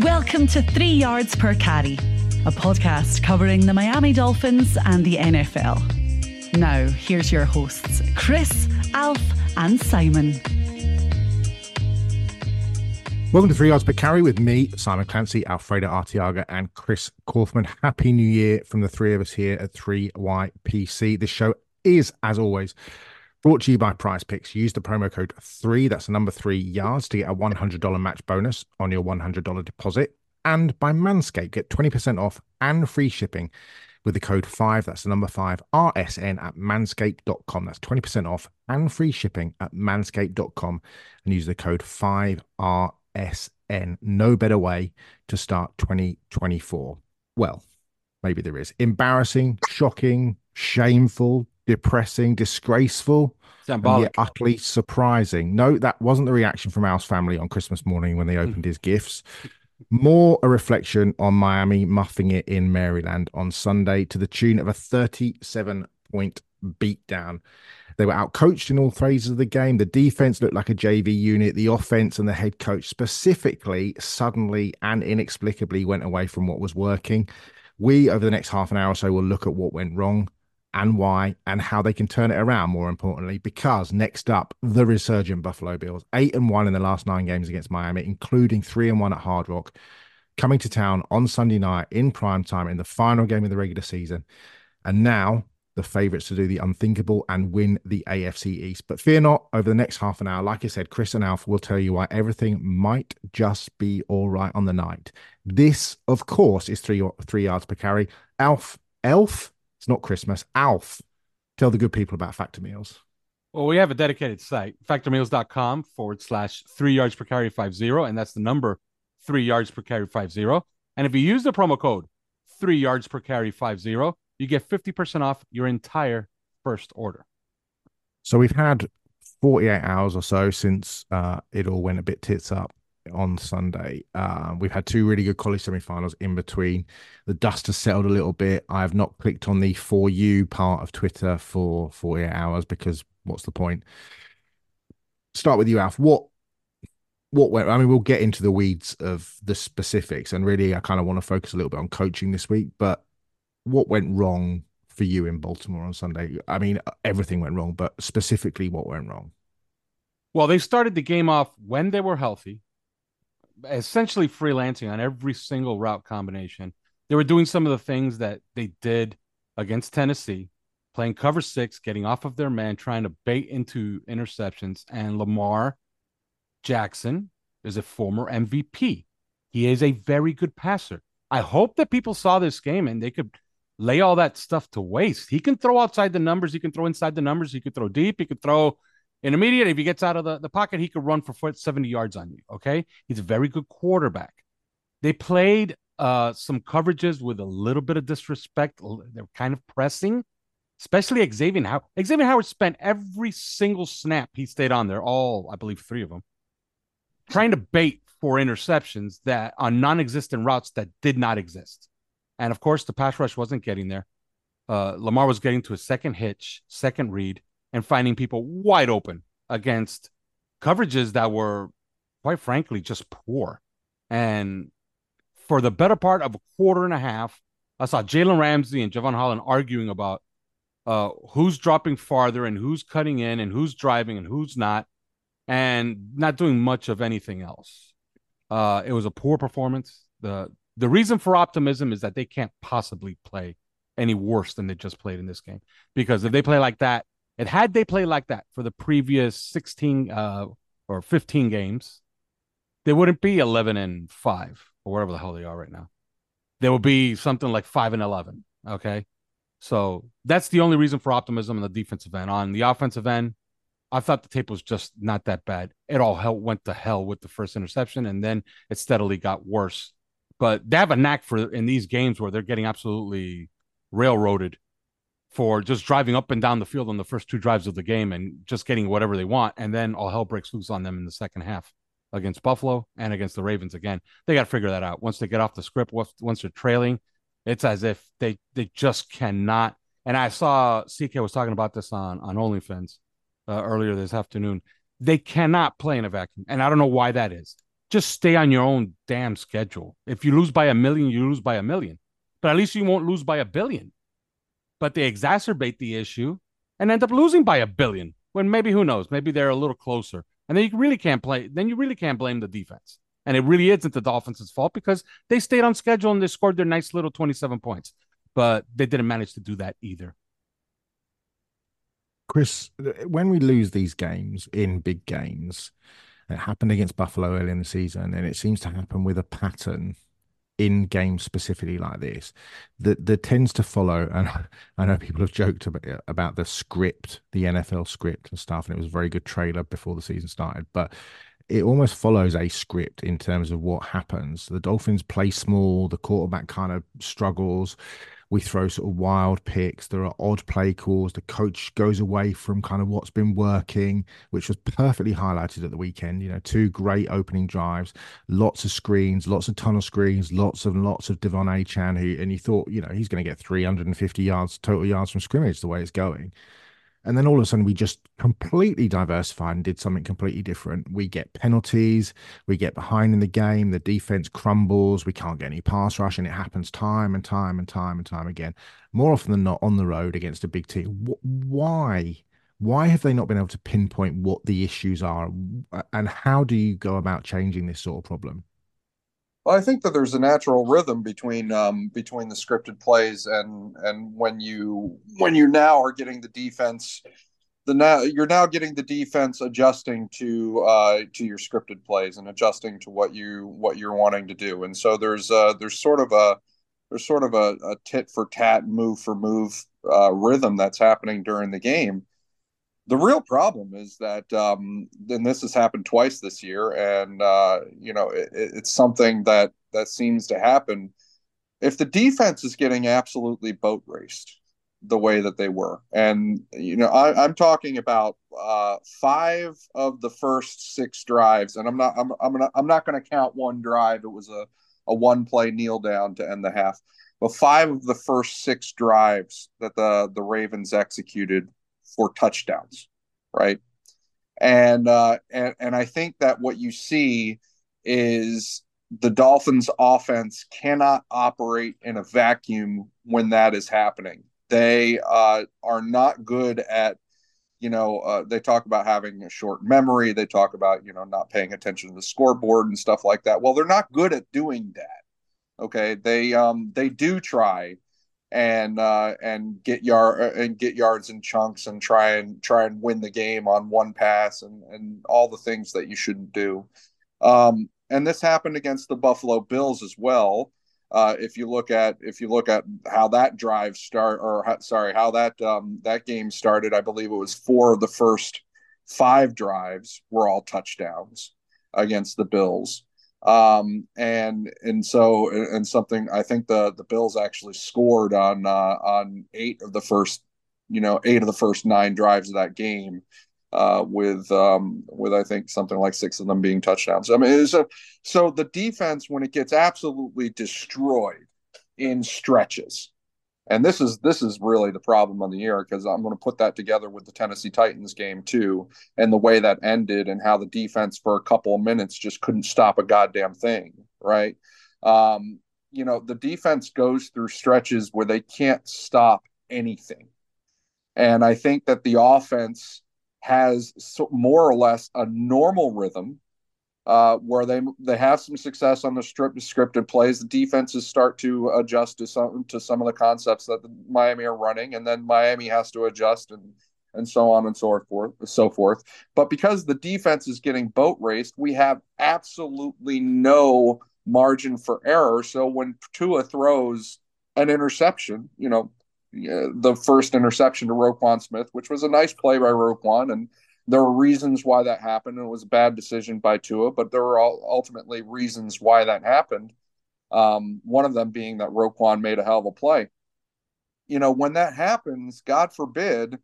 Welcome to Three Yards Per Carry, a podcast covering the Miami Dolphins and the NFL. Now, here's your hosts, Chris, Alf, and Simon. Welcome to Three Yards Per Carry with me, Simon Clancy, Alfredo Artiaga, and Chris Kaufman. Happy New Year from the three of us here at 3YPC. This show is, as always, brought to you by Prize Picks. Use the promo code 3, that's the number 3 yards, to get a $100 match bonus on your $100 deposit. And by Manscaped, get 20% off and free shipping with the code 5, that's the number 5, RSN at manscaped.com. That's 20% off and free shipping at manscaped.com. And use the code 5RSN. SN. No better way to start 2024. Well, maybe there is. Embarrassing, shocking, shameful, depressing, disgraceful, and yet utterly surprising. No, that wasn't the reaction from Al's family on Christmas morning when they hmm. opened his gifts. More a reflection on Miami muffing it in Maryland on Sunday to the tune of a 37 point beatdown they were outcoached in all phases of the game. The defense looked like a JV unit. The offense and the head coach specifically, suddenly and inexplicably went away from what was working. We, over the next half an hour or so, will look at what went wrong and why and how they can turn it around, more importantly, because next up, the resurgent Buffalo Bills, eight and one in the last nine games against Miami, including three and one at Hard Rock, coming to town on Sunday night in prime time in the final game of the regular season. And now the favourites to do the unthinkable and win the AFC East. But fear not, over the next half an hour, like I said, Chris and Alf will tell you why everything might just be all right on the night. This, of course, is three three yards per carry. Alf, Elf, it's not Christmas. Alf, tell the good people about Factor Meals. Well, we have a dedicated site, factormeals.com forward slash three yards per carry five zero, and that's the number three yards per carry five zero. And if you use the promo code three yards per carry five zero, you get 50% off your entire first order. So we've had 48 hours or so since uh, it all went a bit tits up on Sunday. Uh, we've had two really good college semifinals in between. The dust has settled a little bit. I have not clicked on the for you part of Twitter for 48 hours because what's the point? Start with you, Alf. What what went? I mean, we'll get into the weeds of the specifics, and really, I kind of want to focus a little bit on coaching this week. But what went wrong for you in Baltimore on Sunday? I mean, everything went wrong, but specifically what went wrong? Well, they started the game off when they were healthy, essentially freelancing on every single route combination. They were doing some of the things that they did against Tennessee, playing cover six, getting off of their man, trying to bait into interceptions. And Lamar Jackson is a former MVP. He is a very good passer. I hope that people saw this game and they could lay all that stuff to waste. He can throw outside the numbers. He can throw inside the numbers. He could throw deep. He could throw intermediate. If he gets out of the, the pocket, he could run for 70 yards on you. Okay. He's a very good quarterback. They played uh, some coverages with a little bit of disrespect. They're kind of pressing, especially Xavier Howard. Xavier Howard spent every single snap he stayed on there, all, I believe, three of them. trying to bait for interceptions that on non-existent routes that did not exist. And of course, the pass rush wasn't getting there. Uh, Lamar was getting to a second hitch, second read, and finding people wide open against coverages that were, quite frankly, just poor. And for the better part of a quarter and a half, I saw Jalen Ramsey and Jevon Holland arguing about uh, who's dropping farther and who's cutting in and who's driving and who's not, and not doing much of anything else. Uh, it was a poor performance. the The reason for optimism is that they can't possibly play any worse than they just played in this game. Because if they play like that, and had they played like that for the previous 16 uh, or 15 games, they wouldn't be 11 and 5 or whatever the hell they are right now. They would be something like 5 and 11. Okay. So that's the only reason for optimism on the defensive end. On the offensive end, I thought the tape was just not that bad. It all hell went to hell with the first interception, and then it steadily got worse. But they have a knack for in these games where they're getting absolutely railroaded for just driving up and down the field on the first two drives of the game and just getting whatever they want, and then all hell breaks loose on them in the second half against Buffalo and against the Ravens again. They got to figure that out. Once they get off the script, once they're trailing, it's as if they they just cannot. And I saw CK was talking about this on on OnlyFins uh, earlier this afternoon. They cannot play in a vacuum, and I don't know why that is. Just stay on your own damn schedule. If you lose by a million, you lose by a million, but at least you won't lose by a billion. But they exacerbate the issue and end up losing by a billion when maybe who knows? Maybe they're a little closer, and then you really can't play. Then you really can't blame the defense. And it really isn't the Dolphins' fault because they stayed on schedule and they scored their nice little 27 points. But they didn't manage to do that either. Chris, when we lose these games in big games, it happened against Buffalo early in the season, and it seems to happen with a pattern in games specifically like this that that tends to follow. And I know people have joked about, about the script, the NFL script and stuff, and it was a very good trailer before the season started, but it almost follows a script in terms of what happens. The Dolphins play small, the quarterback kind of struggles we throw sort of wild picks. There are odd play calls. The coach goes away from kind of what's been working, which was perfectly highlighted at the weekend. You know, two great opening drives, lots of screens, lots of tunnel screens, lots of lots of De'Von Achane, who and you thought, you know, he's going to get 350 yards total yards from scrimmage the way it's going. And then all of a sudden, we just completely diversified and did something completely different. We get penalties, we get behind in the game, the defense crumbles, we can't get any pass rush, and it happens time and time and time and time again. More often than not, on the road against a big team. Why? Why have they not been able to pinpoint what the issues are, and how do you go about changing this sort of problem? Well, I think that there's a natural rhythm between um, between the scripted plays and and when you when you now are getting the defense the now you're now getting the defense adjusting to uh, to your scripted plays and adjusting to what you what you're wanting to do. And so there's uh, there's sort of a there's sort of a, a tit for tat move for move uh, rhythm that's happening during the game the real problem is that um, and this has happened twice this year and uh, you know it, it's something that that seems to happen. If the defense is getting absolutely boat raced the way that they were and you know I, am talking about uh, five of the first six drives and i'm not i'm, I'm, gonna, I'm not going to count one drive it was a, a one play kneel down to end the half but five of the first six drives that the the ravens executed for touchdowns, right? And uh, and and I think that what you see is the Dolphins' offense cannot operate in a vacuum when that is happening. They uh, are not good at, you know, uh, they talk about having a short memory. They talk about, you know, not paying attention to the scoreboard and stuff like that. Well, they're not good at doing that. Okay, they um they do try and uh, and get yard uh, and get yards in chunks and try and try and win the game on one pass and and all the things that you shouldn't do. Um, and this happened against the Buffalo Bills as well. Uh, if you look at if you look at how that drive start or how, sorry how that um, that game started, I believe it was four of the first five drives were all touchdowns against the Bills um, and and so and something I think the the Bills actually scored on uh, on eight of the first you know eight of the first nine drives of that game. uh, with um, with I think something like six of them being touchdowns. I mean, so so the defense when it gets absolutely destroyed in stretches, and this is this is really the problem on the year because I'm going to put that together with the Tennessee Titans game too, and the way that ended and how the defense for a couple of minutes just couldn't stop a goddamn thing, right? Um, you know, the defense goes through stretches where they can't stop anything. And I think that the offense has more or less a normal rhythm uh, where they they have some success on the strip scripted plays. The defenses start to adjust to some to some of the concepts that the Miami are running, and then Miami has to adjust and and so on and so forth, so forth. But because the defense is getting boat raced, we have absolutely no margin for error. So when Tua throws an interception, you know, the first interception to Roquan Smith, which was a nice play by Roquan, and there were reasons why that happened. It was a bad decision by Tua, but there were ultimately reasons why that happened. Um, one of them being that Roquan made a hell of a play. You know, when that happens, God forbid,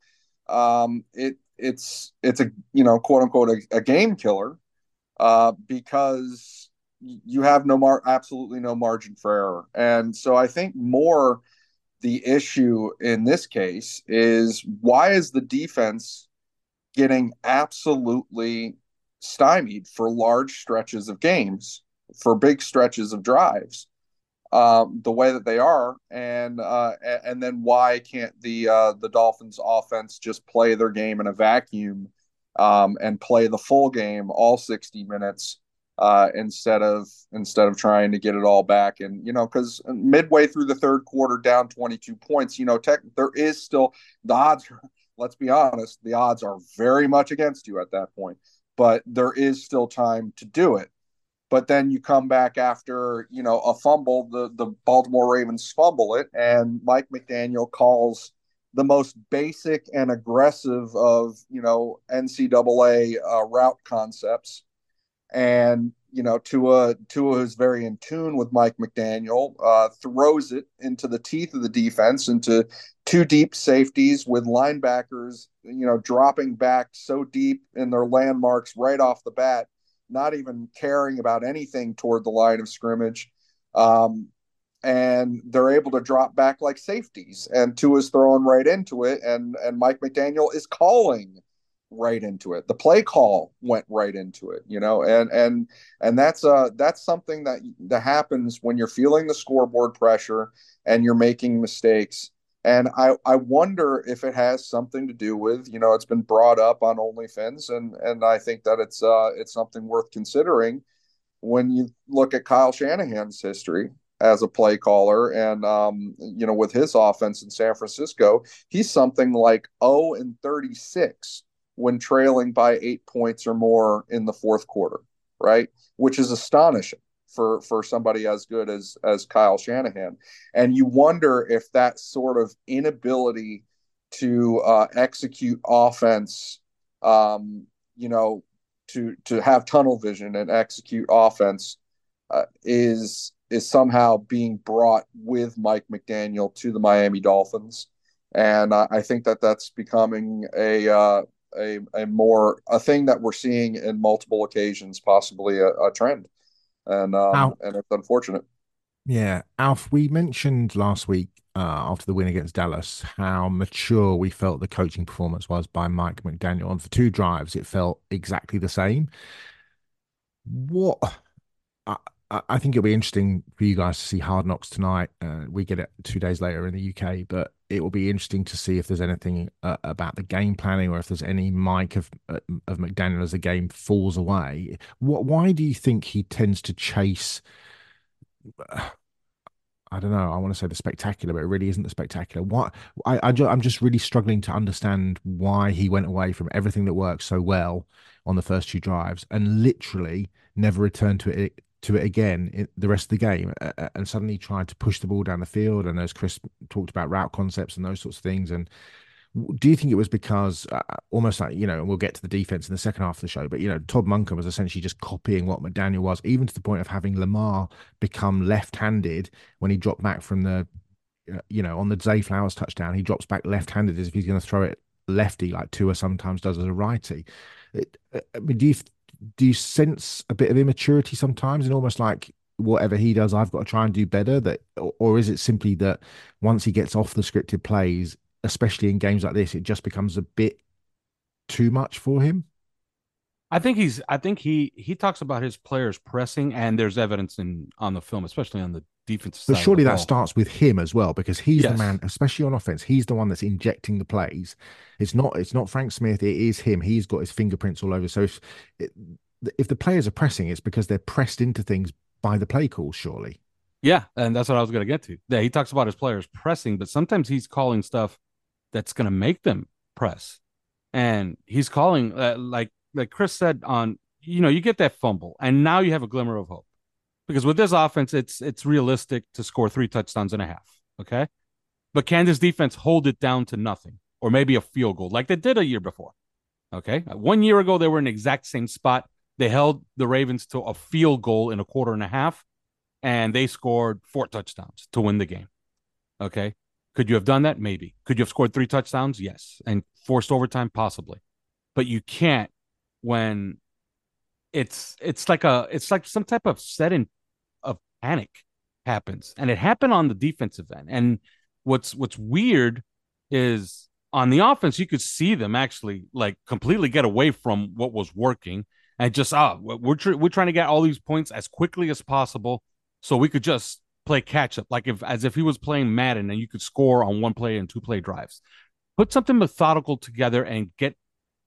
um, it it's it's a you know quote unquote a, a game killer uh, because you have no mar absolutely no margin for error, and so I think more the issue in this case is why is the defense getting absolutely stymied for large stretches of games, for big stretches of drives, um, the way that they are, and uh, and then why can't the uh, the Dolphins offense just play their game in a vacuum um, and play the full game all sixty minutes? uh, instead of instead of trying to get it all back. And you know, because midway through the third quarter, down 22 points, you know, tech, there is still the odds. Let's be honest, the odds are very much against you at that point, but there is still time to do it. But then you come back after you know a fumble, the the Baltimore Ravens fumble it, and Mike McDaniel calls the most basic and aggressive of you know NCAA uh, route concepts and you know Tua Tua is very in tune with Mike McDaniel, uh, throws it into the teeth of the defense, into two deep safeties with linebackers, you know, dropping back so deep in their landmarks right off the bat, not even caring about anything toward the line of scrimmage. Um, and they're able to drop back like safeties, and Tua's throwing right into it, and and Mike McDaniel is calling right into it. The play call went right into it, you know, and and and that's uh that's something that that happens when you're feeling the scoreboard pressure and you're making mistakes. And I I wonder if it has something to do with, you know, it's been brought up on OnlyFins and and I think that it's uh it's something worth considering when you look at Kyle Shanahan's history as a play caller and um you know with his offense in San Francisco, he's something like 0 and 36 when trailing by eight points or more in the fourth quarter, right? Which is astonishing for for somebody as good as as Kyle Shanahan. And you wonder if that sort of inability to uh, execute offense, um, you know, to to have tunnel vision and execute offense uh, is is somehow being brought with Mike McDaniel to the Miami Dolphins. And uh, I think that that's becoming a uh, a, a more a thing that we're seeing in multiple occasions, possibly a, a trend, and um, and it's unfortunate. Yeah, Alf, we mentioned last week uh, after the win against Dallas how mature we felt the coaching performance was by Mike McDaniel, and for two drives, it felt exactly the same. What I, I think it'll be interesting for you guys to see Hard Knocks tonight. Uh, we get it two days later in the UK, but it will be interesting to see if there's anything uh, about the game planning or if there's any Mike of uh, of McDaniel as the game falls away. What? Why do you think he tends to chase? I don't know. I want to say the spectacular, but it really isn't the spectacular. What I, I am just really struggling to understand why he went away from everything that worked so well on the first two drives and literally never returned to it to it again in the rest of the game uh, and suddenly tried to push the ball down the field. And as Chris talked about route concepts and those sorts of things. And do you think it was because uh, almost like, you know, and we'll get to the defense in the second half of the show, but, you know, Todd Monken was essentially just copying what McDaniel was, even to the point of having Lamar become left handed when he dropped back from the, uh, you know, on the Zay Flowers touchdown, he drops back left handed as if he's going to throw it lefty like Tua sometimes does as a righty. It, I mean, do you do you sense a bit of immaturity sometimes, and almost like whatever he does, I've got to try and do better? That, or is it simply that once he gets off the scripted plays, especially in games like this, it just becomes a bit too much for him? I think he's. I think he he talks about his players pressing, and there's evidence in on the film, especially on the defensive but surely that starts with him as well, because he's yes. the man, especially on offense. He's the one that's injecting the plays. It's not. It's not Frank Smith. It is him. He's got his fingerprints all over. So if if the players are pressing, it's because they're pressed into things by the play call. Surely. Yeah, and that's what I was going to get to. Yeah, he talks about his players pressing, but sometimes he's calling stuff that's going to make them press, and he's calling uh, like like Chris said on, you know, you get that fumble, and now you have a glimmer of hope because with this offense, it's it's realistic to score three touchdowns and a half. Okay, but Kansas defense hold it down to nothing, or maybe a field goal, like they did a year before. Okay, one year ago they were in the exact same spot. They held the Ravens to a field goal in a quarter and a half, and they scored four touchdowns to win the game. Okay, could you have done that? Maybe. Could you have scored three touchdowns? Yes, and forced overtime possibly, but you can't when it's it's like a it's like some type of setting of panic happens. And it happened on the defensive end. And what's what's weird is on the offense you could see them actually like completely get away from what was working and just ah we're tr- we're trying to get all these points as quickly as possible so we could just play catch up. Like if as if he was playing Madden and you could score on one play and two play drives. Put something methodical together and get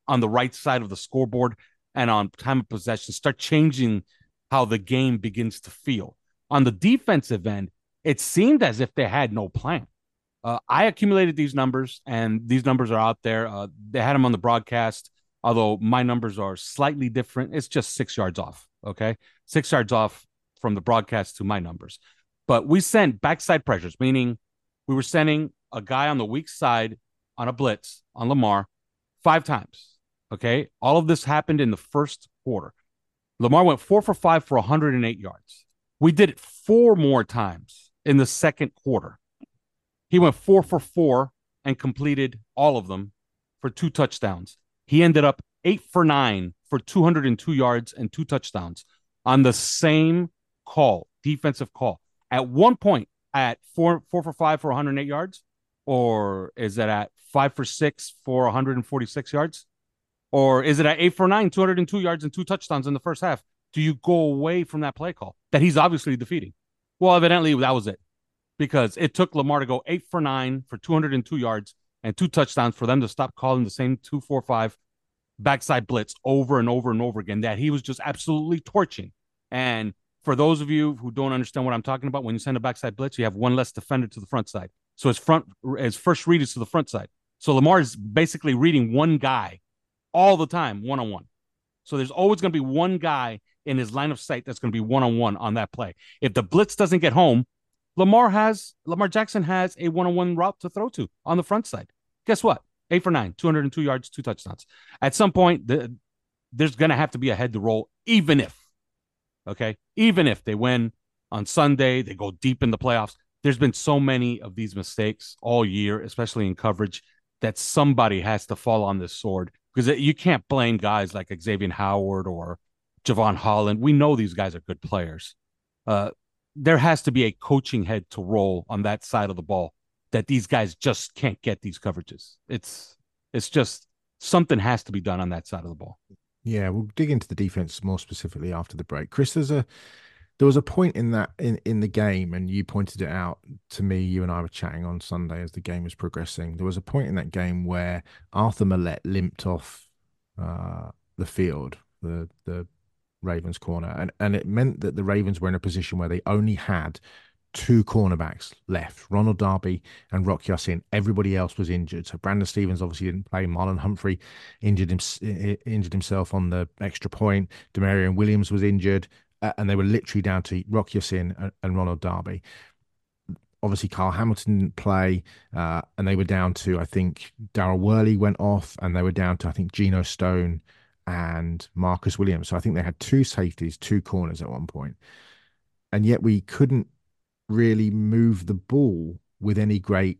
on the right side of the scoreboard and on time of possession, start changing how the game begins to feel. On the defensive end, it seemed as if they had no plan. Uh, I accumulated these numbers, and these numbers are out there. Uh, they had them on the broadcast, although my numbers are slightly different. It's just six yards off. Okay. Six yards off from the broadcast to my numbers. But we sent backside pressures, meaning we were sending a guy on the weak side on a blitz on Lamar five times Okay. All of this happened in the first quarter. Lamar went four for five for 108 yards. We did it four more times in the second quarter. He went four for four and completed all of them for two touchdowns. He ended up eight for nine for 202 yards and two touchdowns on the same call, defensive call. At one point, at four four for five for 108 yards, or is it at five for six for 146 yards? Or is it at eight for nine, 202 yards and two touchdowns in the first half? Do you go away from that play call that he's obviously defeating? Well, evidently that was it because it took Lamar to go eight for nine for 202 yards and two touchdowns for them to stop calling the same two, four, five backside blitz over and over and over again that he was just absolutely torching. And for those of you who don't understand what I'm talking about, when you send a backside blitz, you have one less defender to the front side. So his front, his first read is to the front side. So Lamar is basically reading one guy all the time, one on one. So there's always going to be one guy in his line of sight that's going to be one on one on that play. If the blitz doesn't get home, Lamar has Lamar Jackson has a one on one route to throw to on the front side. Guess what? Eight for nine, 202 yards, two touchdowns. At some point, the, there's going to have to be a head to roll, even if, okay, even if they win on Sunday, they go deep in the playoffs. There's been so many of these mistakes all year, especially in coverage, that somebody has to fall on this sword because you can't blame guys like Xavier Howard or Jevon Holland. We know these guys are good players. Uh, there has to be a coaching head to roll on that side of the ball that these guys just can't get these coverages. It's it's just something has to be done on that side of the ball. Yeah, we'll dig into the defense more specifically after the break. Chris, there's a there was a point in that in, in the game, and you pointed it out to me. You and I were chatting on Sunday as the game was progressing. There was a point in that game where Arthur Maulet limped off uh, the field, the the Ravens corner, and and it meant that the Ravens were in a position where they only had two cornerbacks left, Ronald Darby and Rock Ya-Sin. Everybody else was injured. So Brandon Stephens obviously didn't play. Marlon Humphrey injured him, injured himself on the extra point. Damarion Williams was injured and they were literally down to Rock Ya-Sin and, and Ronald Darby. Obviously, Kyle Hamilton didn't play, uh, and they were down to I think Daryl Worley went off, and they were down to I think Geno Stone and Marcus Williams. So I think they had two safeties, two corners at one point, and yet we couldn't really move the ball with any great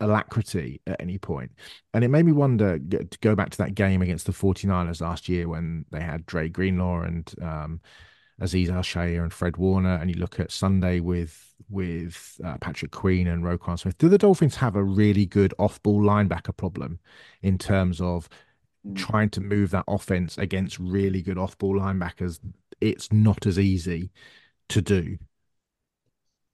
alacrity at any point. And it made me wonder to go back to that game against the 49ers last year when they had Dre Greenlaw and um, Azeez Al and Fred Warner, and you look at Sunday with with uh, Patrick Queen and Roquan Smith. Do the Dolphins have a really good off-ball linebacker problem in terms of mm. trying to move that offense against really good off-ball linebackers? It's not as easy to do.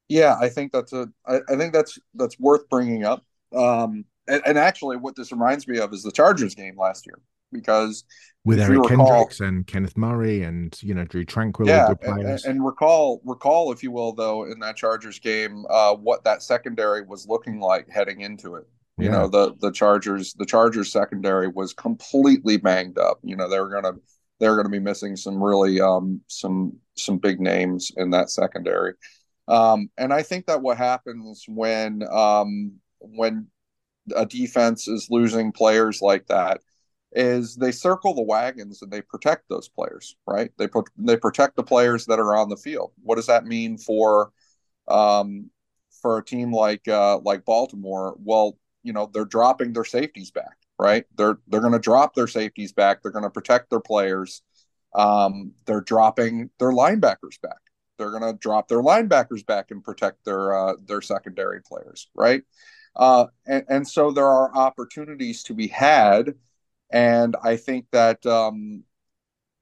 Yeah, I think that's a. I, I think that's that's worth bringing up. Um, and, and actually, what this reminds me of is the Chargers game last year because with Eric recall, Kendricks and Kenneth Murray and you know Drue Tranquill, yeah, and, and, recall recall if you will though in that Chargers game uh, what that secondary was looking like heading into it. You yeah. know the the Chargers the Chargers secondary was completely banged up. You know they were gonna they're going to be missing some really um, some some big names in that secondary. Um, and I think that what happens when um, when a defense is losing players like that is they circle the wagons and they protect those players, right? They put they protect the players that are on the field. What does that mean for um, for a team like uh, like Baltimore? Well, you know they're dropping their safeties back, right? They're they're going to drop their safeties back. They're going to protect their players. Um, they're dropping their linebackers back. They're going to drop their linebackers back and protect their uh, their secondary players, right? Uh, and, and so there are opportunities to be had and I think that um,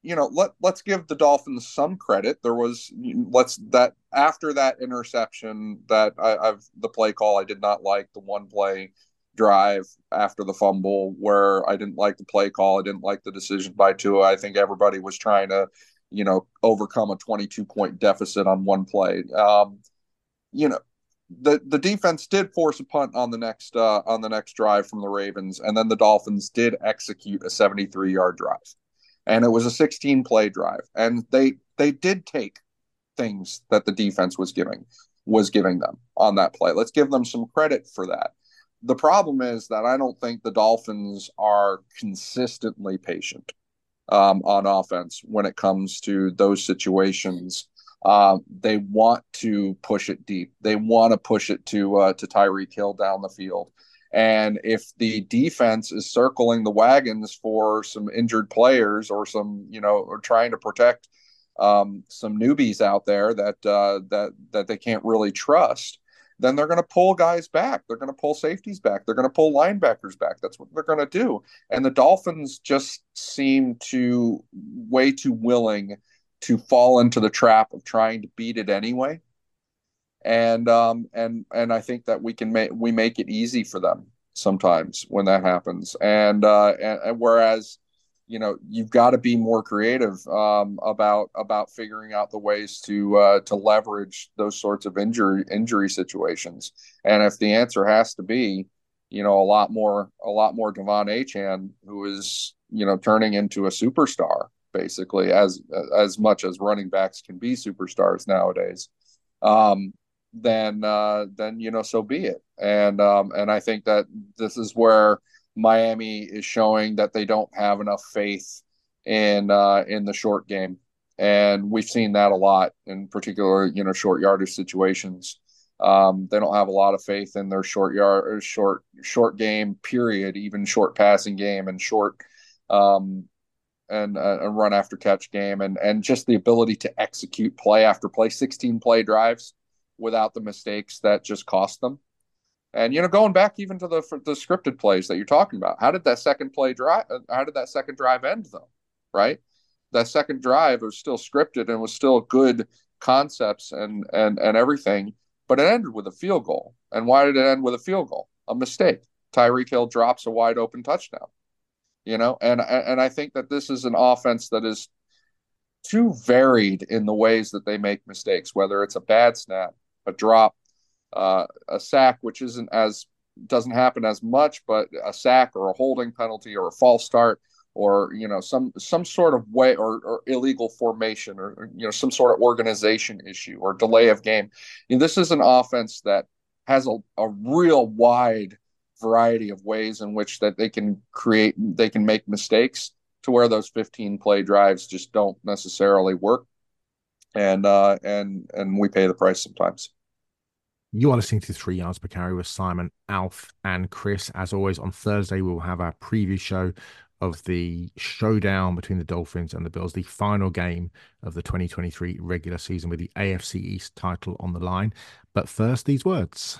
you know let let's give the Dolphins some credit. There was let's that after that interception that I, I've the play call I did not like the one play drive after the fumble where I didn't like the play call. I didn't like the decision by Tua. I think everybody was trying to, you know, overcome a 22 point deficit on one play. Um, you know, the the defense did force a punt on the next uh, on the next drive from the Ravens, and then the Dolphins did execute a 73 yard drive, and it was a 16 play drive, and they they did take things that the defense was giving was giving them on that play. Let's give them some credit for that. The problem is that I don't think the Dolphins are consistently patient um, on offense when it comes to those situations uh, they want to push it deep. They want to push it to uh, to Tyreek Hill down the field. And if the defense is circling the wagons for some injured players or some, you know, or trying to protect um, some newbies out there that uh, that that they can't really trust, then they're going to pull guys back. They're going to pull safeties back. They're going to pull linebackers back. That's what they're going to do. And the Dolphins just seem to way too willing to fall into the trap of trying to beat it anyway. And um and and I think that we can make we make it easy for them sometimes when that happens. And uh and, and whereas you know you've got to be more creative um, about about figuring out the ways to uh, to leverage those sorts of injury injury situations. And if the answer has to be, you know, a lot more a lot more De'Von Achane, who is you know turning into a superstar, basically as as much as running backs can be superstars nowadays um, then uh, then you know so be it. And um, and I think that this is where Miami is showing that they don't have enough faith in uh, in the short game. And we've seen that a lot in particular you know short yardage situations. Um, they don't have a lot of faith in their short yard short short game period even short passing game and short um, and uh, a run after catch game and and just the ability to execute play after play 16 play drives without the mistakes that just cost them. And you know going back even to the the scripted plays that you're talking about how did that second play drive uh, how did that second drive end though right? That second drive was still scripted and was still good concepts and and and everything but it ended with a field goal. And why did it end with a field goal? A mistake. Tyreek Hill drops a wide open touchdown you know? And and i think that this is an offense that is too varied in the ways that they make mistakes whether it's a bad snap a drop uh, a sack which isn't as doesn't happen as much but a sack or a holding penalty or a false start or you know some some sort of way or, or illegal formation or, you know some sort of organization issue or delay of game. You know, this is an offense that has a, a real wide variety of ways in which that they can create they can make mistakes to where those 15 play drives just don't necessarily work and uh and and we pay the price sometimes You are listening to Three Yards Per Carry with Simon, Alf, and Chris. As always, on Thursday, we'll have our preview show of the showdown between the Dolphins and the Bills, the final game of the 2023 regular season with the AFC East title on the line. But first, these words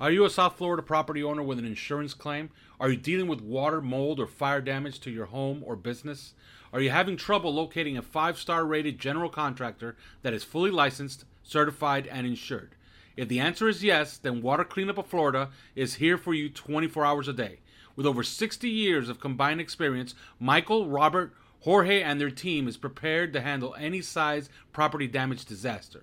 Are you a South Florida property owner with an insurance claim? Are you dealing with water, mold, or fire damage to your home or business? Are you having trouble locating a five star rated general contractor that is fully licensed, certified, and insured? If the answer is yes, then Water Cleanup of Florida is here for you 24 hours a day. With over 60 years of combined experience, Michael, Robert, Jorge, and their team is prepared to handle any size property damage disaster.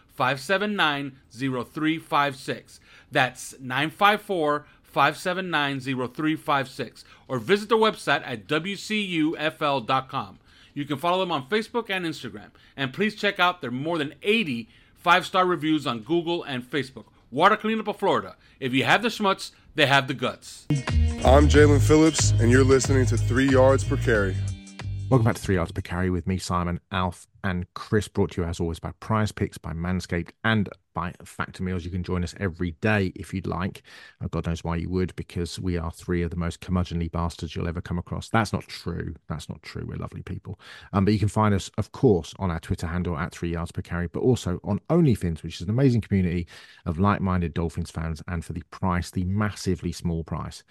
579 0356. That's 954 579 0356. Or visit the website at WCUFL.com. You can follow them on Facebook and Instagram. And please check out their more than 80 five star reviews on Google and Facebook. Water Cleanup of Florida. If you have the schmutz, they have the guts. I'm Jalen Phillips, and you're listening to Three Yards Per Carry. Welcome back to Three Yards Per Carry with me, Simon, Alf, and Chris. Brought to you as always by Prize Picks, by Manscaped, and by Factor Meals. You can join us every day if you'd like. Oh, God knows why you would, because we are three of the most curmudgeonly bastards you'll ever come across. That's not true. That's not true. We're lovely people. Um, but you can find us, of course, on our Twitter handle at Three Yards Per Carry, but also on OnlyFins, which is an amazing community of like-minded Dolphins fans, and for the price, the massively small price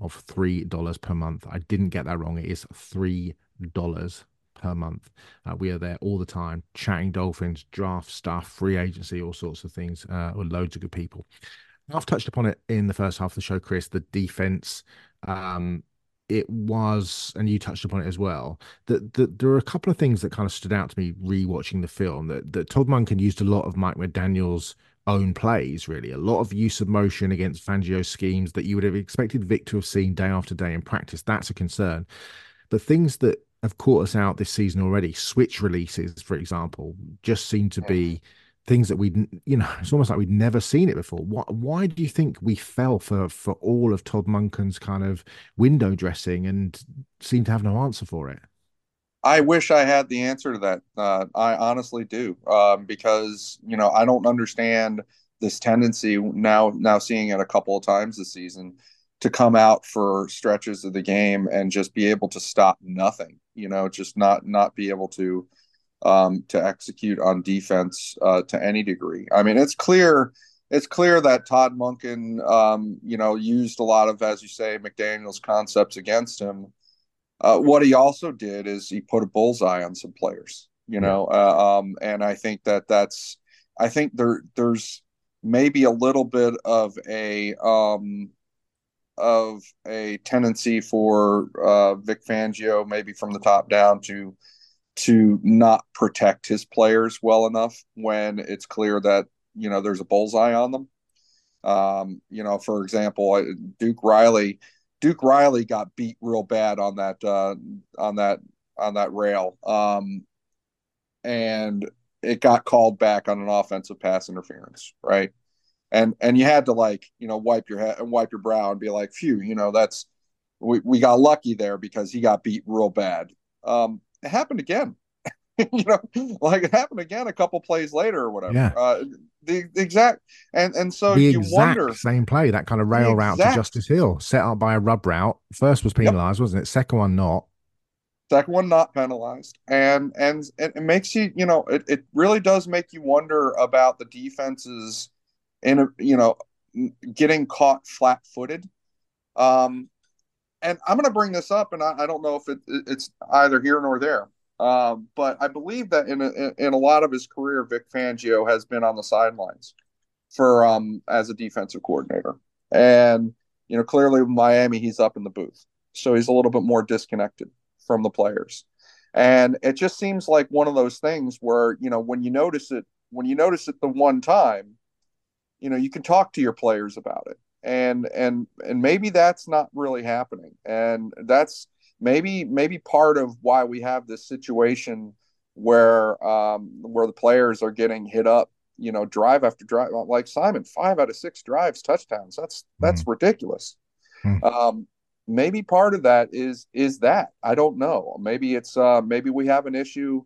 of three dollars per month. I didn't get that wrong. It is three dollars per month. Uh, we are there all the time, chatting Dolphins, draft stuff, free agency, all sorts of things, uh, with loads of good people. I've touched upon it in the first half of the show, Chris. The defense, um, it was, and you touched upon it as well. That the, there are a couple of things that kind of stood out to me rewatching the film. That that Todd Monken used a lot of Mike McDaniel's own plays, really. A lot of use of motion against Fangio schemes that you would have expected Vic to have seen day after day in practice. That's a concern. But things that have caught us out this season already, switch releases, for example, just seem to be things that we'd, you know, it's almost like we'd never seen it before. Why, why do you think we fell for for all of Todd Monken's kind of window dressing and seem to have no answer for it? I wish I had the answer to that. Uh, I honestly do, um, because you know I don't understand this tendency now. Now seeing it a couple of times this season to come out for stretches of the game and just be able to stop nothing. You know, just not not be able to um, to execute on defense uh, to any degree. I mean, it's clear it's clear that Todd Monken um, you know, used a lot of, as you say, McDaniel's concepts against him. Uh, what he also did is he put a bullseye on some players, you know, uh, um, and I think that that's, I think there there's maybe a little bit of a um, of a tendency for uh, Vic Fangio, maybe from the top down, to to not protect his players well enough when it's clear that you know there's a bullseye on them. Um, you know, for example, Duke Riley, Duke Riley got beat real bad on that uh, on that on that rail, um, and it got called back on an offensive pass interference, right? And and you had to like you know wipe your head and wipe your brow and be like phew you know that's we, we got lucky there because he got beat real bad um it happened again. you know, like it happened again a couple plays later or whatever. Yeah. Uh, the, the exact and and so the you exact wonder same play, that kind of rail The route to Justice Hill, set up by a rub route. First was penalized, wasn't it? Second one not. second one not penalized and and it, it makes you you know it, it really does make you wonder about the defenses in a, you know getting caught flat-footed. Um and i'm going to bring this up and I, I don't know if it, it's either here nor there. Um but i believe that in a, in a lot of his career vic fangio has been on the sidelines for um as a defensive coordinator. And you know clearly with miami he's up in the booth. So he's a little bit more disconnected from the players. And it just seems like one of those things where, you know, when you notice it, when you notice it the one time, you know, you can talk to your players about it. And and and maybe that's not really happening. And that's maybe maybe part of why we have this situation where um where the players are getting hit up, you know, drive after drive like Simon, 5 out of 6 drives touchdowns. That's that's ridiculous. Mm. Um maybe part of that is is that i don't know maybe it's uh maybe we have an issue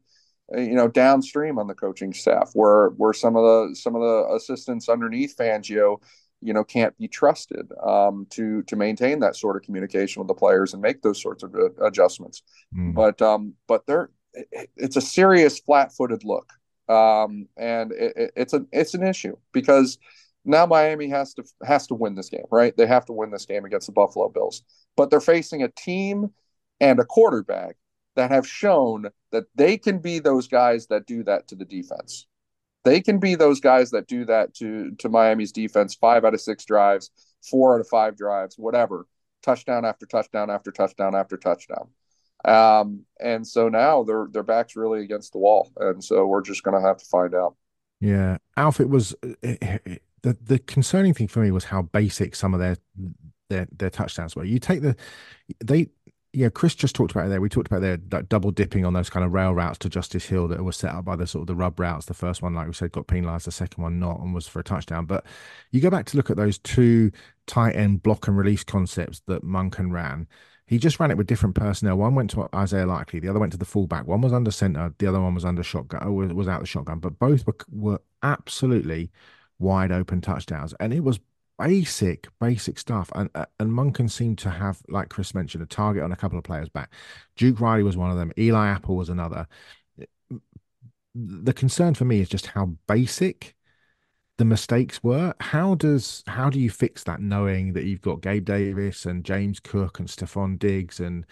you know downstream on the coaching staff where where some of the some of the assistants underneath fangio you know can't be trusted um to to maintain that sort of communication with the players and make those sorts of uh, adjustments Mm. but um but they're it- it's a serious flat-footed look um and it, it- it's a it's an issue because now Miami has to has to win this game, right? They have to win this game against the Buffalo Bills. But they're facing a team and a quarterback that have shown that they can be those guys that do that to the defense. They can be those guys that do that to to Miami's defense 5 out of 6 drives, 4 out of 5 drives, whatever. Touchdown after touchdown after touchdown after touchdown. Um, and so now their their back's really against the wall, and so we're just going to have to find out. Yeah, Alf. It was it, it- the the concerning thing for me was how basic some of their their their touchdowns were. You take the they. Yeah, Chris just talked about it there. We talked about their like, double dipping on those kind of rail routes to Justice Hill that were set up by the sort of the rub routes. The first one, like we said, got penalised. The second one not, and was for a touchdown. But you go back to look at those two tight end block and release concepts that Monken ran. He just ran it with different personnel. One went to Isaiah Likely, the other went to the fullback. One was under center, the other one was under shotgun. Was, was out the shotgun, but both were were absolutely wide open touchdowns, and it was basic, basic stuff. And uh, and Monken seemed to have, like Chris mentioned, a target on a couple of players back. Duke Riley was one of them. Eli Apple was another. The concern for me is just how basic the mistakes were. How does how do you fix that, knowing that you've got Gabe Davis and James Cook and Stefon Diggs and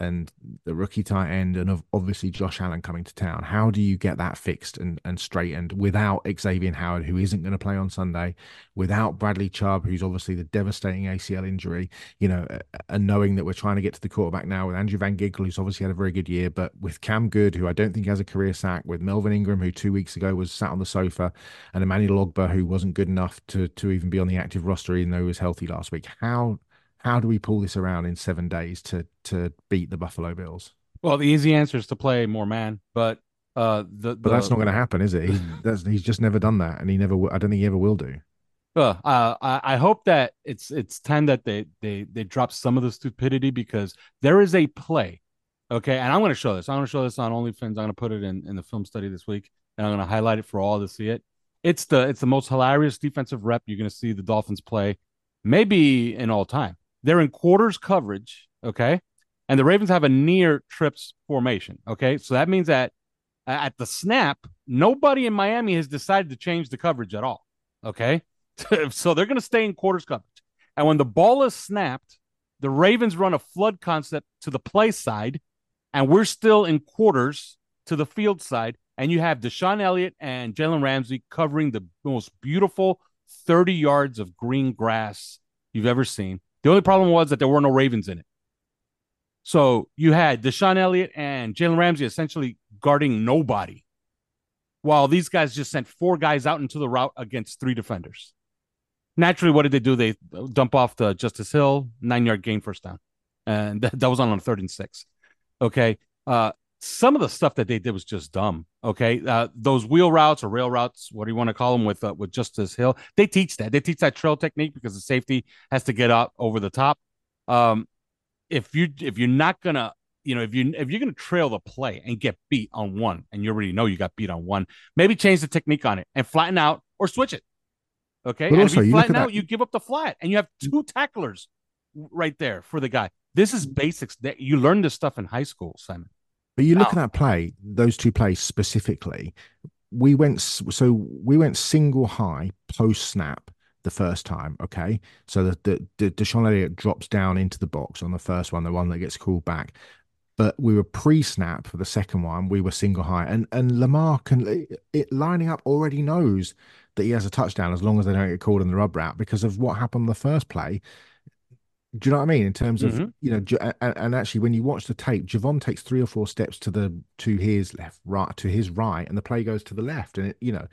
and the rookie tight end and of obviously Josh Allen coming to town. How do you get that fixed and, and straightened without Xavier Howard, who isn't going to play on Sunday, without Bradley Chubb, who's obviously the devastating ACL injury, you know, and knowing that we're trying to get to the quarterback now with Andrew Van Ginkel, who's obviously had a very good year, but with Cam Goode, who I don't think has a career sack, with Melvin Ingram, who two weeks ago was sat on the sofa, and Emmanuel Ogbah, who wasn't good enough to to even be on the active roster, even though he was healthy last week. How how do we pull this around in seven days to to beat the Buffalo Bills? Well, the easy answer is to play more man, but uh, the But that's not going to happen, is it? He's, that's, he's just never done that, and he never. I don't think he ever will do. Uh, I I hope that it's it's time that they they they drop some of the stupidity because there is a play, okay, and I'm going to show this. I'm going to show this on OnlyFins. I'm going to put it in in the film study this week, and I'm going to highlight it for all to see it. It's the it's the most hilarious defensive rep you're going to see the Dolphins play, maybe in all time. They're in quarters coverage, okay, and the Ravens have a near trips formation, okay. So that means that at the snap, nobody in Miami has decided to change the coverage at all, okay. so they're going to stay in quarters coverage. And when the ball is snapped, the Ravens run a flood concept to the play side, and we're still in quarters to the field side. And you have DeShon Elliott and Jalen Ramsey covering the most beautiful 30 yards of green grass you've ever seen. The only problem was that there were no Ravens in it. So you had DeShon Elliott and Jalen Ramsey essentially guarding nobody, while these guys just sent four guys out into the route against three defenders. Naturally, what did they do? They dump off the Justice Hill, nine yard gain, first down. And that, that was on a third and six. Okay. Uh, some of the stuff that they did was just dumb. Okay. Uh, those wheel routes or rail routes, what do you want to call them with, uh, with Justice Hill? They teach that. They teach that trail technique because the safety has to get up over the top. Um, if you if you're not gonna you know, if you if you're going to trail the play and get beat on one, and you already know you got beat on one, maybe change the technique on it and flatten out or switch it. Okay, But and also, if you you flatten out, that- you give up the flat, and you have two tacklers right there for the guy. This is basics that you learn this stuff in high school, Simon. But you look Wow. at that play, those two plays specifically. We went so we went single high post snap the first time. Okay, so the the, the DeShon Elliott drops down into the box on the first one, the one that gets called back. But we were pre snap for the second one. We were single high, and and Lamar can it lining up already knows that he has a touchdown as long as they don't get called in the rub route because of what happened on the first play. Do you know what I mean? In terms of Mhm. you know, and, and actually, when you watch the tape, Jevon takes three or four steps to the to his left, right to his right, and the play goes to the left. And it, you know,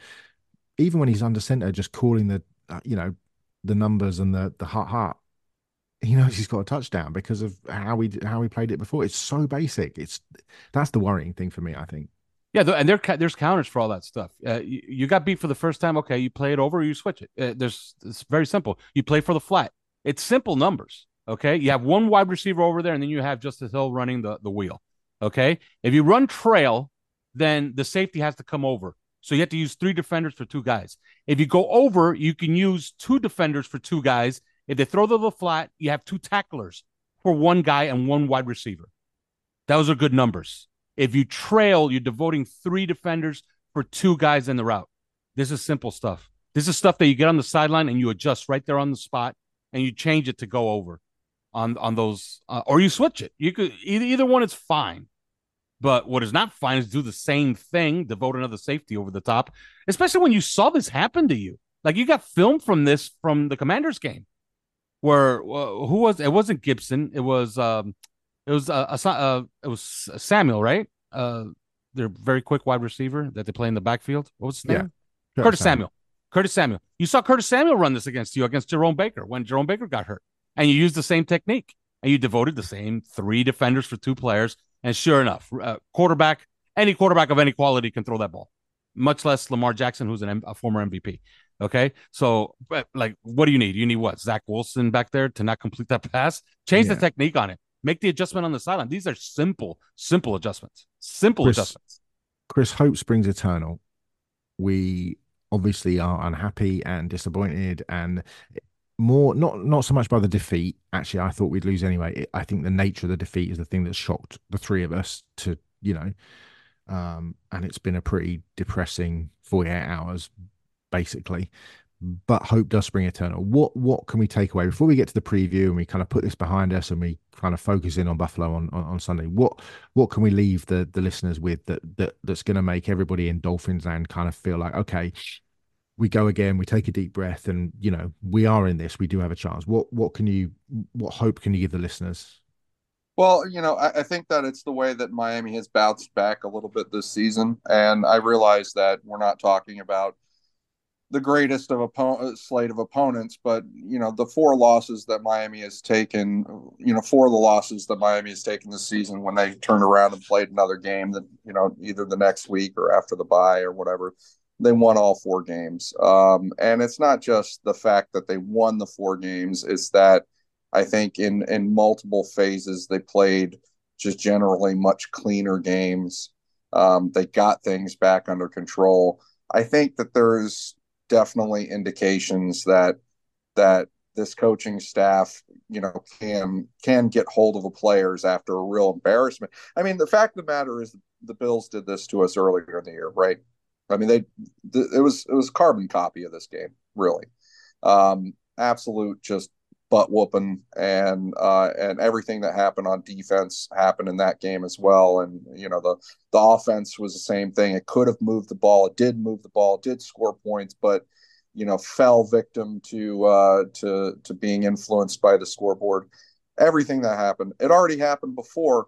even when he's under center, just calling the uh, you know the numbers and the the heart heart, he knows he's got a touchdown because of how we how we played it before. It's so basic. It's that's the worrying thing for me. I think. Yeah, and there there's counters for all that stuff. Uh, you, you got beat for the first time. Okay, you play it over, or you switch it. Uh, there's it's very simple. You play for the flat. It's simple numbers. Okay, you have one wide receiver over there, and then you have Justice Hill running the the wheel. Okay, if you run trail, then the safety has to come over. So you have to use three defenders for two guys. If you go over, you can use two defenders for two guys. If they throw to the flat, you have two tacklers for one guy and one wide receiver. Those are good numbers. If you trail, you're devoting three defenders for two guys in the route. This is simple stuff. This is stuff that you get on the sideline and you adjust right there on the spot, and you change it to go over on on those, uh, or you switch it. You could either either one is fine. But what is not fine is do the same thing, devote another safety over the top, especially when you saw this happen to you. Like you got film from this from the Commanders game, where uh, who was it? Wasn't Gibson? It was um, it was uh, uh, it was Samuel, right? Uh, their very quick wide receiver that they play in the backfield. What was his Yeah. name? Curtis Samuel. Curtis Samuel. You saw Curtis Samuel run this against you against Jerome Baker when Jerome Baker got hurt, and you used the same technique and you devoted the same three defenders for two players. And sure enough, uh, quarterback, any quarterback of any quality can throw that ball, much less Lamar Jackson, who's M- a former MVP. Okay, so but, like, what do you need? You need what? Zach Wilson back there to not complete that pass. Change Yeah. the technique on it. Make the adjustment on the sideline. These are simple, simple adjustments. Simple Chris, adjustments. Chris, hope springs eternal. We obviously are unhappy and disappointed, and more not not so much by the defeat. Actually, I thought we'd lose anyway. I think the nature of the defeat is the thing that shocked the three of us to you know, um, and it's been a pretty depressing forty eight hours, basically. But hope does spring eternal. What what can we take away before we get to the preview and we kind of put this behind us and we kind of focus in on Buffalo on, on, on Sunday? What what can we leave the the listeners with that that that's going to make everybody in Dolphins land kind of feel like okay, we go again, we take a deep breath, and you know we are in this. We do have a chance. What what can you what hope can you give the listeners? Well, you know, I, I think that it's the way that Miami has bounced back a little bit this season, and I realize that we're not talking about the greatest of oppo- uh, slate of opponents, but you know, the four losses that Miami has taken, you know, four of the losses that Miami has taken this season when they turned around and played another game that you know either the next week or after the bye or whatever, they won all four games. Um, and it's not just the fact that they won the four games; it's that I think in in multiple phases they played just generally much cleaner games. Um, they got things back under control. I think that there's definitely indications that that this coaching staff, you know, can can get hold of the players after a real embarrassment. I mean, the fact of the matter is the Bills did this to us earlier in the year, right? I mean, they th- it was it was a carbon copy of this game, really. Um, absolute just butt whooping and uh, and everything that happened on defense happened in that game as well. And you know the the offense was the same thing. It could have moved the ball. It did move the ball. It did score points, but you know fell victim to uh, to to being influenced by the scoreboard. Everything that happened, it already happened before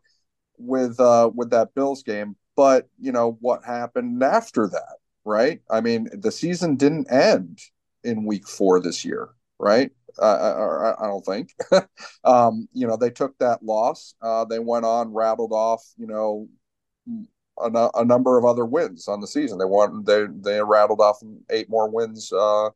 with uh, with that Bills game. But you know what happened after that, right? I mean, the season didn't end in week four this year, right? Uh, I, I don't think. um, you know, they took that loss. Uh, they went on, rattled off, you know, a, a, number of other wins on the season. They won. They they rattled off eight more wins uh,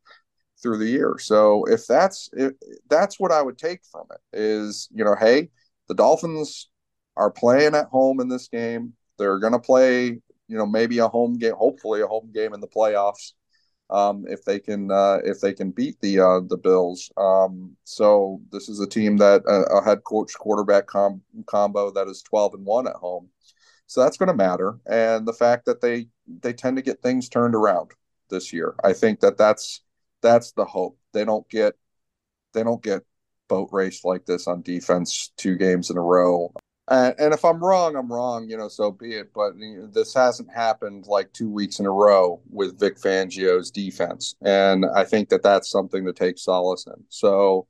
through the year. So if that's if that's what I would take from it is, you know, hey, the Dolphins are playing at home in this game. They're going to play, you know, maybe a home game, hopefully a home game in the playoffs. Um, if they can, uh, if they can beat the uh, the Bills, um, so this is a team that uh, a head coach quarterback com- combo that is twelve and one at home, so that's going to matter. And the fact that they they tend to get things turned around this year, I think that that's that's the hope. They don't get they don't get boat raced like this on defense two games in a row. And, and if I'm wrong, I'm wrong, you know, so be it. But you know, this hasn't happened like two weeks in a row with Vic Fangio's defense. And I think that that's something to take solace in. So,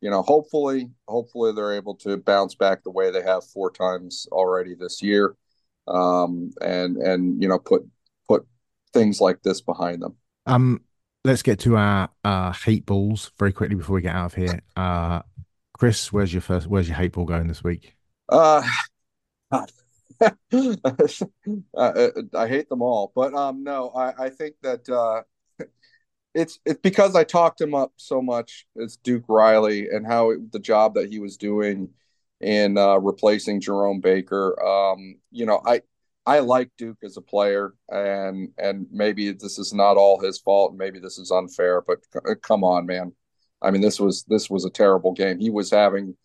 you know, hopefully, hopefully they're able to bounce back the way they have four times already this year. Um, and, and, you know, put, put things like this behind them. Um, let's get to our uh, hate balls very quickly before we get out of here. Uh, Chris, where's your first? Where's your hate ball going this week? Uh, I, I, hate them all, but um, no, I, I think that uh, it's it's because I talked him up so much as Duke Riley and how it, the job that he was doing in uh, replacing Jerome Baker. Um, you know, I I like Duke as a player, and and maybe this is not all his fault, maybe this is unfair, but c- uh, come on, man. I mean, this was this was a terrible game. He was having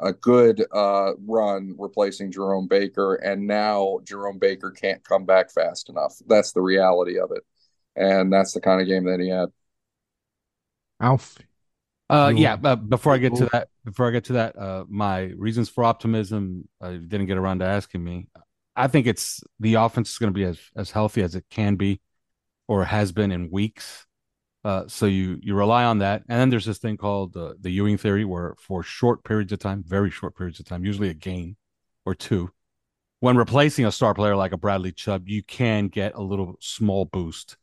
a good uh, run replacing Jerome Baker, and now Jerome Baker can't come back fast enough. That's the reality of it, and that's the kind of game that he had. Alf. Uh, yeah. Uh, before I get to that, before I get to that, uh, my reasons for optimism. I didn't get around to asking me. I think it's the offense is going to be as as healthy as it can be, or has been in weeks. Uh, so you you rely on that, and then there's this thing called uh, the Ewing theory, where for short periods of time, very short periods of time, usually a game or two, when replacing a star player like a Bradley Chubb, you can get a little small boost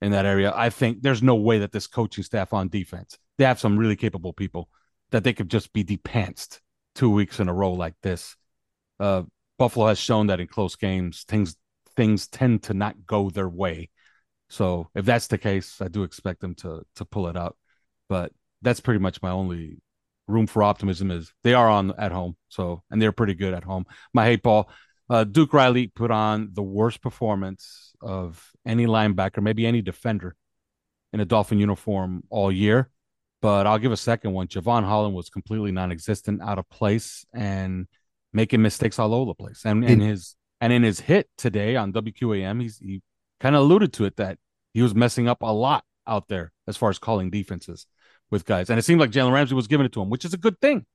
in that area. I think there's no way that this coaching staff on defense, they have some really capable people that they could just be depantsed two weeks in a row like this. Uh, Buffalo has shown that in close games, things things tend to not go their way. So if that's the case, I do expect them to to pull it out. But that's pretty much my only room for optimism is they are on at home. So and they're pretty good at home. My hate ball, uh, Duke Riley put on the worst performance of any linebacker, maybe any defender in a Dolphin uniform all year. But I'll give a second one. Jevon Holland was completely non-existent, out of place, and making mistakes all over the place. And in his and in his hit today on WQAM, he's he kind of alluded to it that he was messing up a lot out there as far as calling defenses with guys. And it seemed like Jalen Ramsey was giving it to him, which is a good thing.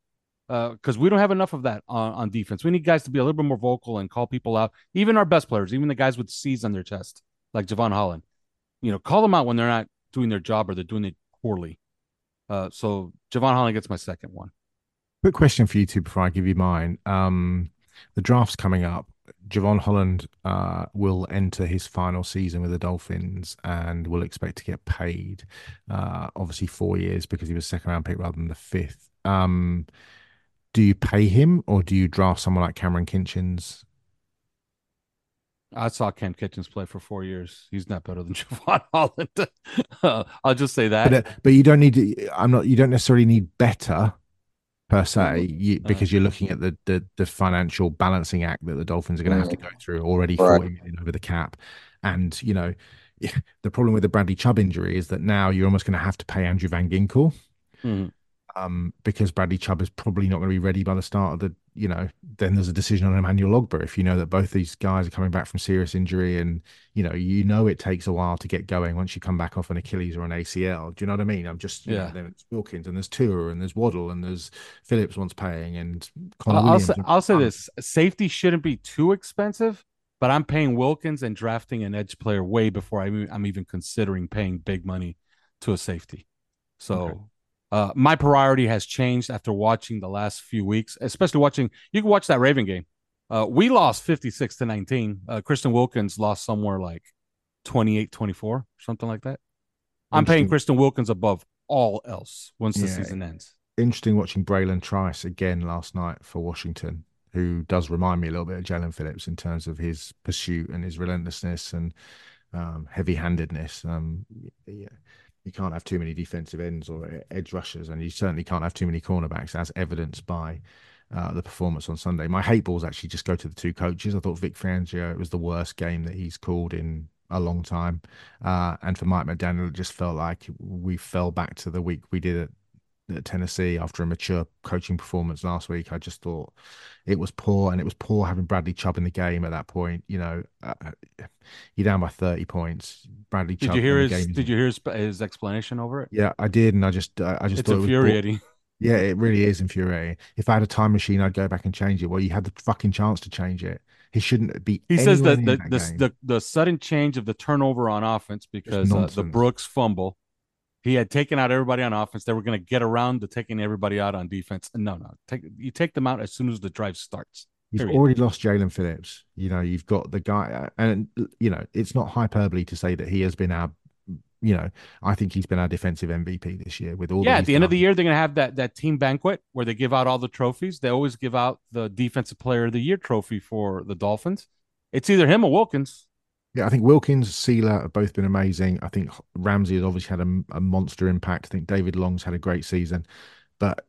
Because uh, we don't have enough of that on, on defense. We need guys to be a little bit more vocal and call people out. Even our best players, even the guys with C's on their chest, like Jevon Holland. You know, call them out when they're not doing their job or they're doing it poorly. Uh, so Jevon Holland gets my second one. Quick question for you two before I give you mine. Um, the draft's coming up. Jevon Holland uh, will enter his final season with the Dolphins and will expect to get paid, uh, obviously four years because he was second round pick rather than the fifth. Um, do you pay him or do you draft someone like Kamren Kinchens? I saw Kam Kinchens play for four years. He's not better than Jevon Holland. I'll just say that. But, uh, but you don't need to. I'm not. You don't necessarily need better per se you, because you're looking at the, the, the financial balancing act that the Dolphins are going to have to go through already right. 40 million over the cap. And you know the problem with the Bradley Chubb injury is that now you're almost going to have to pay Andrew Van Ginkel. Mm um, because Bradley Chubb is probably not going to be ready by the start of the, you know, then there's a decision on Emmanuel Ogbah. If you know that both these guys are coming back from serious injury and, you know, you know it takes a while to get going once you come back off an Achilles or an ACL. Do you know what I mean? I'm just, yeah. Know, there's Wilkins and there's Tua and there's Waddle and there's Phillips wants paying and I'll, I'll, say, I'll say this safety shouldn't be too expensive, but I'm paying Wilkins and drafting an edge player way before I'm, I'm even considering paying big money to a safety. So, okay. Uh, my priority has changed after watching the last few weeks, especially watching. You can watch that Raven game. Uh, we lost 56 to 19. Uh, Christian Wilkins lost somewhere like 28 24, something like that. I'm paying Christian Wilkins above all else once the yeah. season ends. Interesting watching Bralen Trice again last night for Washington, who does remind me a little bit of Jaelan Phillips in terms of his pursuit and his relentlessness and um, heavy handedness. Um, yeah you can't have too many defensive ends or edge rushers, and you certainly can't have too many cornerbacks, as evidenced by uh, the performance on Sunday. My hate balls actually just go to the two coaches. I thought Vic Fangio it was the worst game that he's called in a long time, uh, and for Mike McDaniel, it just felt like we fell back to the week we did at at Tennessee after a mature coaching performance last week. I just thought it was poor, and it was poor having Bradley Chubb in the game at that point. You know, uh, you're down by 30 points. Bradley Did Chubb. you hear his? game- Did you hear his, his explanation over it? Yeah, I did, and I just, uh, I just It's thought it infuriating. Yeah, it really is infuriating. If I had a time machine, I'd go back and change it. Well, you had the fucking chance to change it. He shouldn't be. He says that the that the, the the sudden change of the turnover on offense because uh, the. Brooks fumble, he had taken out everybody on offense. They were going to get around to taking everybody out on defense. No, no, take you take them out as soon as the drive starts. You've period. already lost Jaelan Phillips. You know, you've got the guy, and you know, it's not hyperbole to say that he has been our. You know, I think he's been our defensive MVP this year with all. Yeah, at the end of the year, they're going to have that that team banquet where they give out all the trophies. They always give out the defensive player of the year trophy for the Dolphins. It's either him or Wilkins. Yeah, I think Wilkins, Sieler have both been amazing. I think Ramsey has obviously had a, a monster impact. I think David Long's had a great season, but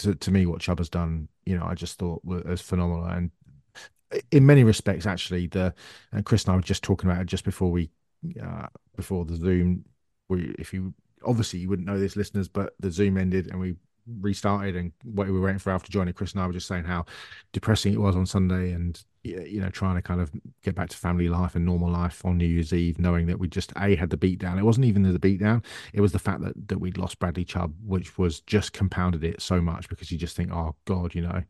to, to me, what Chubb has done, you know, I just thought was, phenomenal. And in many respects, actually, the and Chris and I were just talking about it just before we, uh, before the Zoom. We, if you obviously you wouldn't know this, listeners, but the Zoom ended and we restarted and what we were waiting for Alf to join. And Chris and I were just saying how depressing it was on Sunday and you know trying to kind of get back to family life and normal life on New Year's Eve, knowing that we just a had the beat down. It wasn't even the beat down; it was the fact that that we'd lost Bradley Chubb, which was just compounded it so much because you just think, oh God, you know,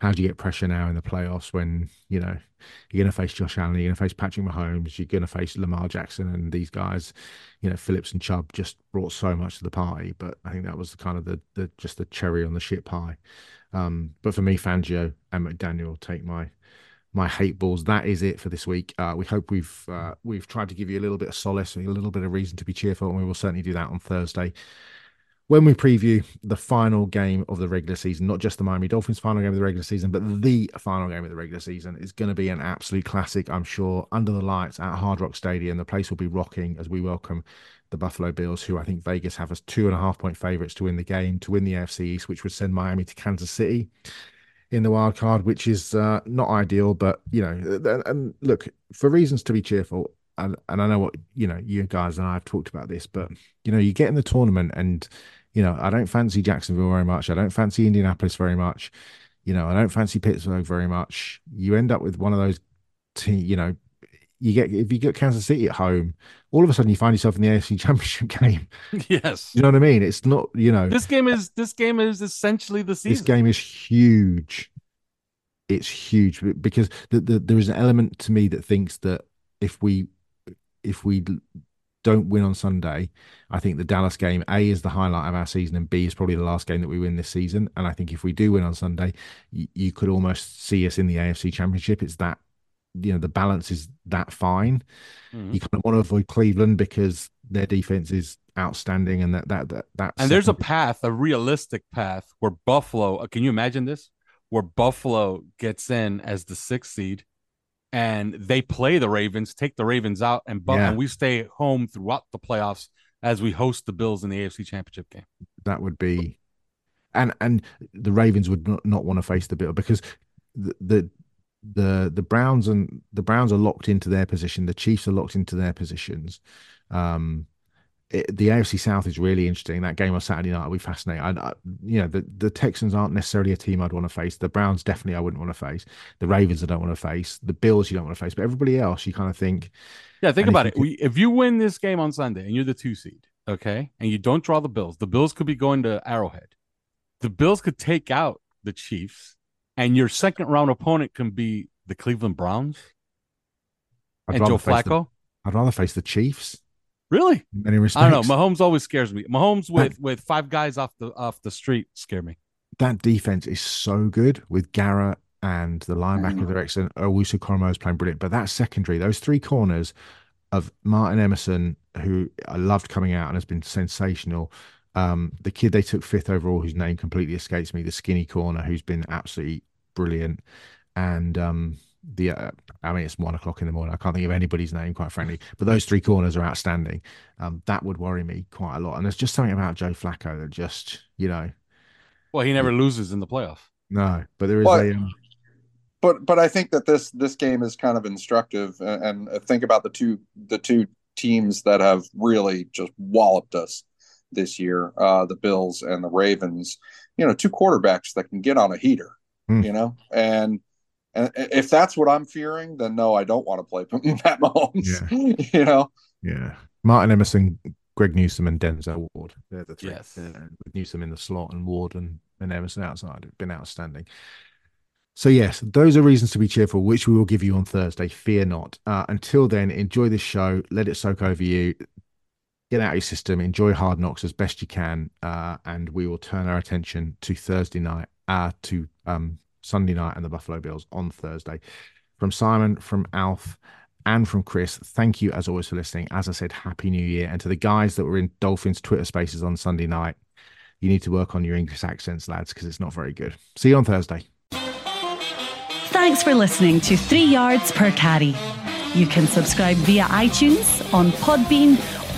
how do you get pressure now in the playoffs when you know you're going to face Josh Allen, you're going to face Patrick Mahomes, you're going to face Lamar Jackson, and these guys, you know, Phillips and Chubb just brought so much to the party. But I think that was the kind of the the just the cherry on the shit pie. Um, but for me, Fangio and McDaniel take my my hate balls. That is it for this week. Uh, we hope we've uh, we've tried to give you a little bit of solace, and a little bit of reason to be cheerful, and we will certainly do that on Thursday when we preview the final game of the regular season, not just the Miami Dolphins final game of the regular season, but the final game of the regular season, is going to be an absolute classic, I'm sure, under the lights at Hard Rock Stadium. The place will be rocking as we welcome the Buffalo Bills, who I think Vegas have as two and a half point favorites to win the game, to win the AFC East, which would send Miami to Kansas City in the wild card, which is uh, not ideal. But, you know, and, look, for reasons to be cheerful, and, and I know what, you know, you guys and I have talked about this, but, you know, you get in the tournament and, you know, I don't fancy Jacksonville very much. I don't fancy Indianapolis very much. You know, I don't fancy Pittsburgh very much. You end up with one of those, te- you know, you get if you get Kansas City at home, all of a sudden you find yourself in the AFC Championship game. yes. You know what I mean? It's not, you know, This game is this game is essentially the season. this game is huge. It's huge because the, the, there is an element to me that thinks that if we if we don't win on Sunday, I think the Dallas game A is the highlight of our season, and B is probably the last game that we win this season. And I think if we do win on Sunday, you, you could almost see us in the AFC Championship. It's that you know the balance is that fine. Mhm. You kind of want to avoid Cleveland because their defense is outstanding, and that that that that And there's a path, a realistic path where Buffalo, uh, can you imagine this? Where Buffalo gets in as the sixth seed and they play the Ravens, take the Ravens out, and, Yeah. and we stay home throughout the playoffs as we host the Bills in the AFC Championship game. that would be and and the Ravens would not, not want to face the bill because the, the the the Browns and the Browns are locked into their position. The Chiefs are locked into their positions. Um it, the AFC South is really interesting. That game on Saturday night will be fascinating. I, I you know the the Texans aren't necessarily a team I'd want to face. The Browns definitely I wouldn't want to face. The Ravens I don't want to face. The Bills you don't want to face. But everybody else you kind of think Yeah, think about it. could- We, if you win this game on Sunday and you're the two seed, okay, and you don't draw the Bills, the Bills could be going to Arrowhead. The Bills could take out the Chiefs, and your second round opponent can be the Cleveland Browns I'd and rather Joe face the- Flacco. I'd rather face the Chiefs Really? in many respects I don't know. Mahomes always scares me. Mahomes with with five guys off the off the street scare me. that defense is so good with Garrett and the linebacker mm. direction. Owusu-Koramoah is playing brilliant, but that secondary, those three corners of Martin Emerson, who I loved coming out and has been sensational. Um, the kid they took fifth overall, whose name completely escapes me, the skinny corner, who's been absolutely brilliant, and um, the uh, I mean, it's one o'clock in the morning. I can't think of anybody's name, quite frankly. But those three corners are outstanding. Um, that would worry me quite a lot. And there's just something about Joe Flacco that just, you know, Well, he never loses in the playoffs. No, but there is But- a. Um, but but I think that this this game is kind of instructive, and, and think about the two the two teams that have really just walloped us this year, uh, the Bills and the Ravens. You know, two quarterbacks that can get on a heater. Hmm. You know, and and if that's what I'm fearing, then no, I don't want to play Pat Mahomes. you know, yeah, Martin Emerson, Greg Newsome, and Denzel Ward. They're the three. Yes. Uh, with Newsome in the slot and Ward and, and Emerson outside. It's been outstanding. So yes, those are reasons to be cheerful, which we will give you on Thursday. Fear not. Uh, until then, enjoy this show. Let it soak over you. Get out of your system. Enjoy Hard Knocks as best you can, uh, and we will turn our attention to Thursday night, uh, to um, Sunday night, and the Buffalo Bills on Thursday. From Simon, from Alf, and from Chris, thank you as always for listening. As I said, Happy New Year, and to the guys that were in Dolphins Twitter Spaces on Sunday night, you need to work on your English accents, lads, because it's not very good. See you on Thursday. Thanks for listening to Three Yards Per Carry. You can subscribe via iTunes, on Podbean,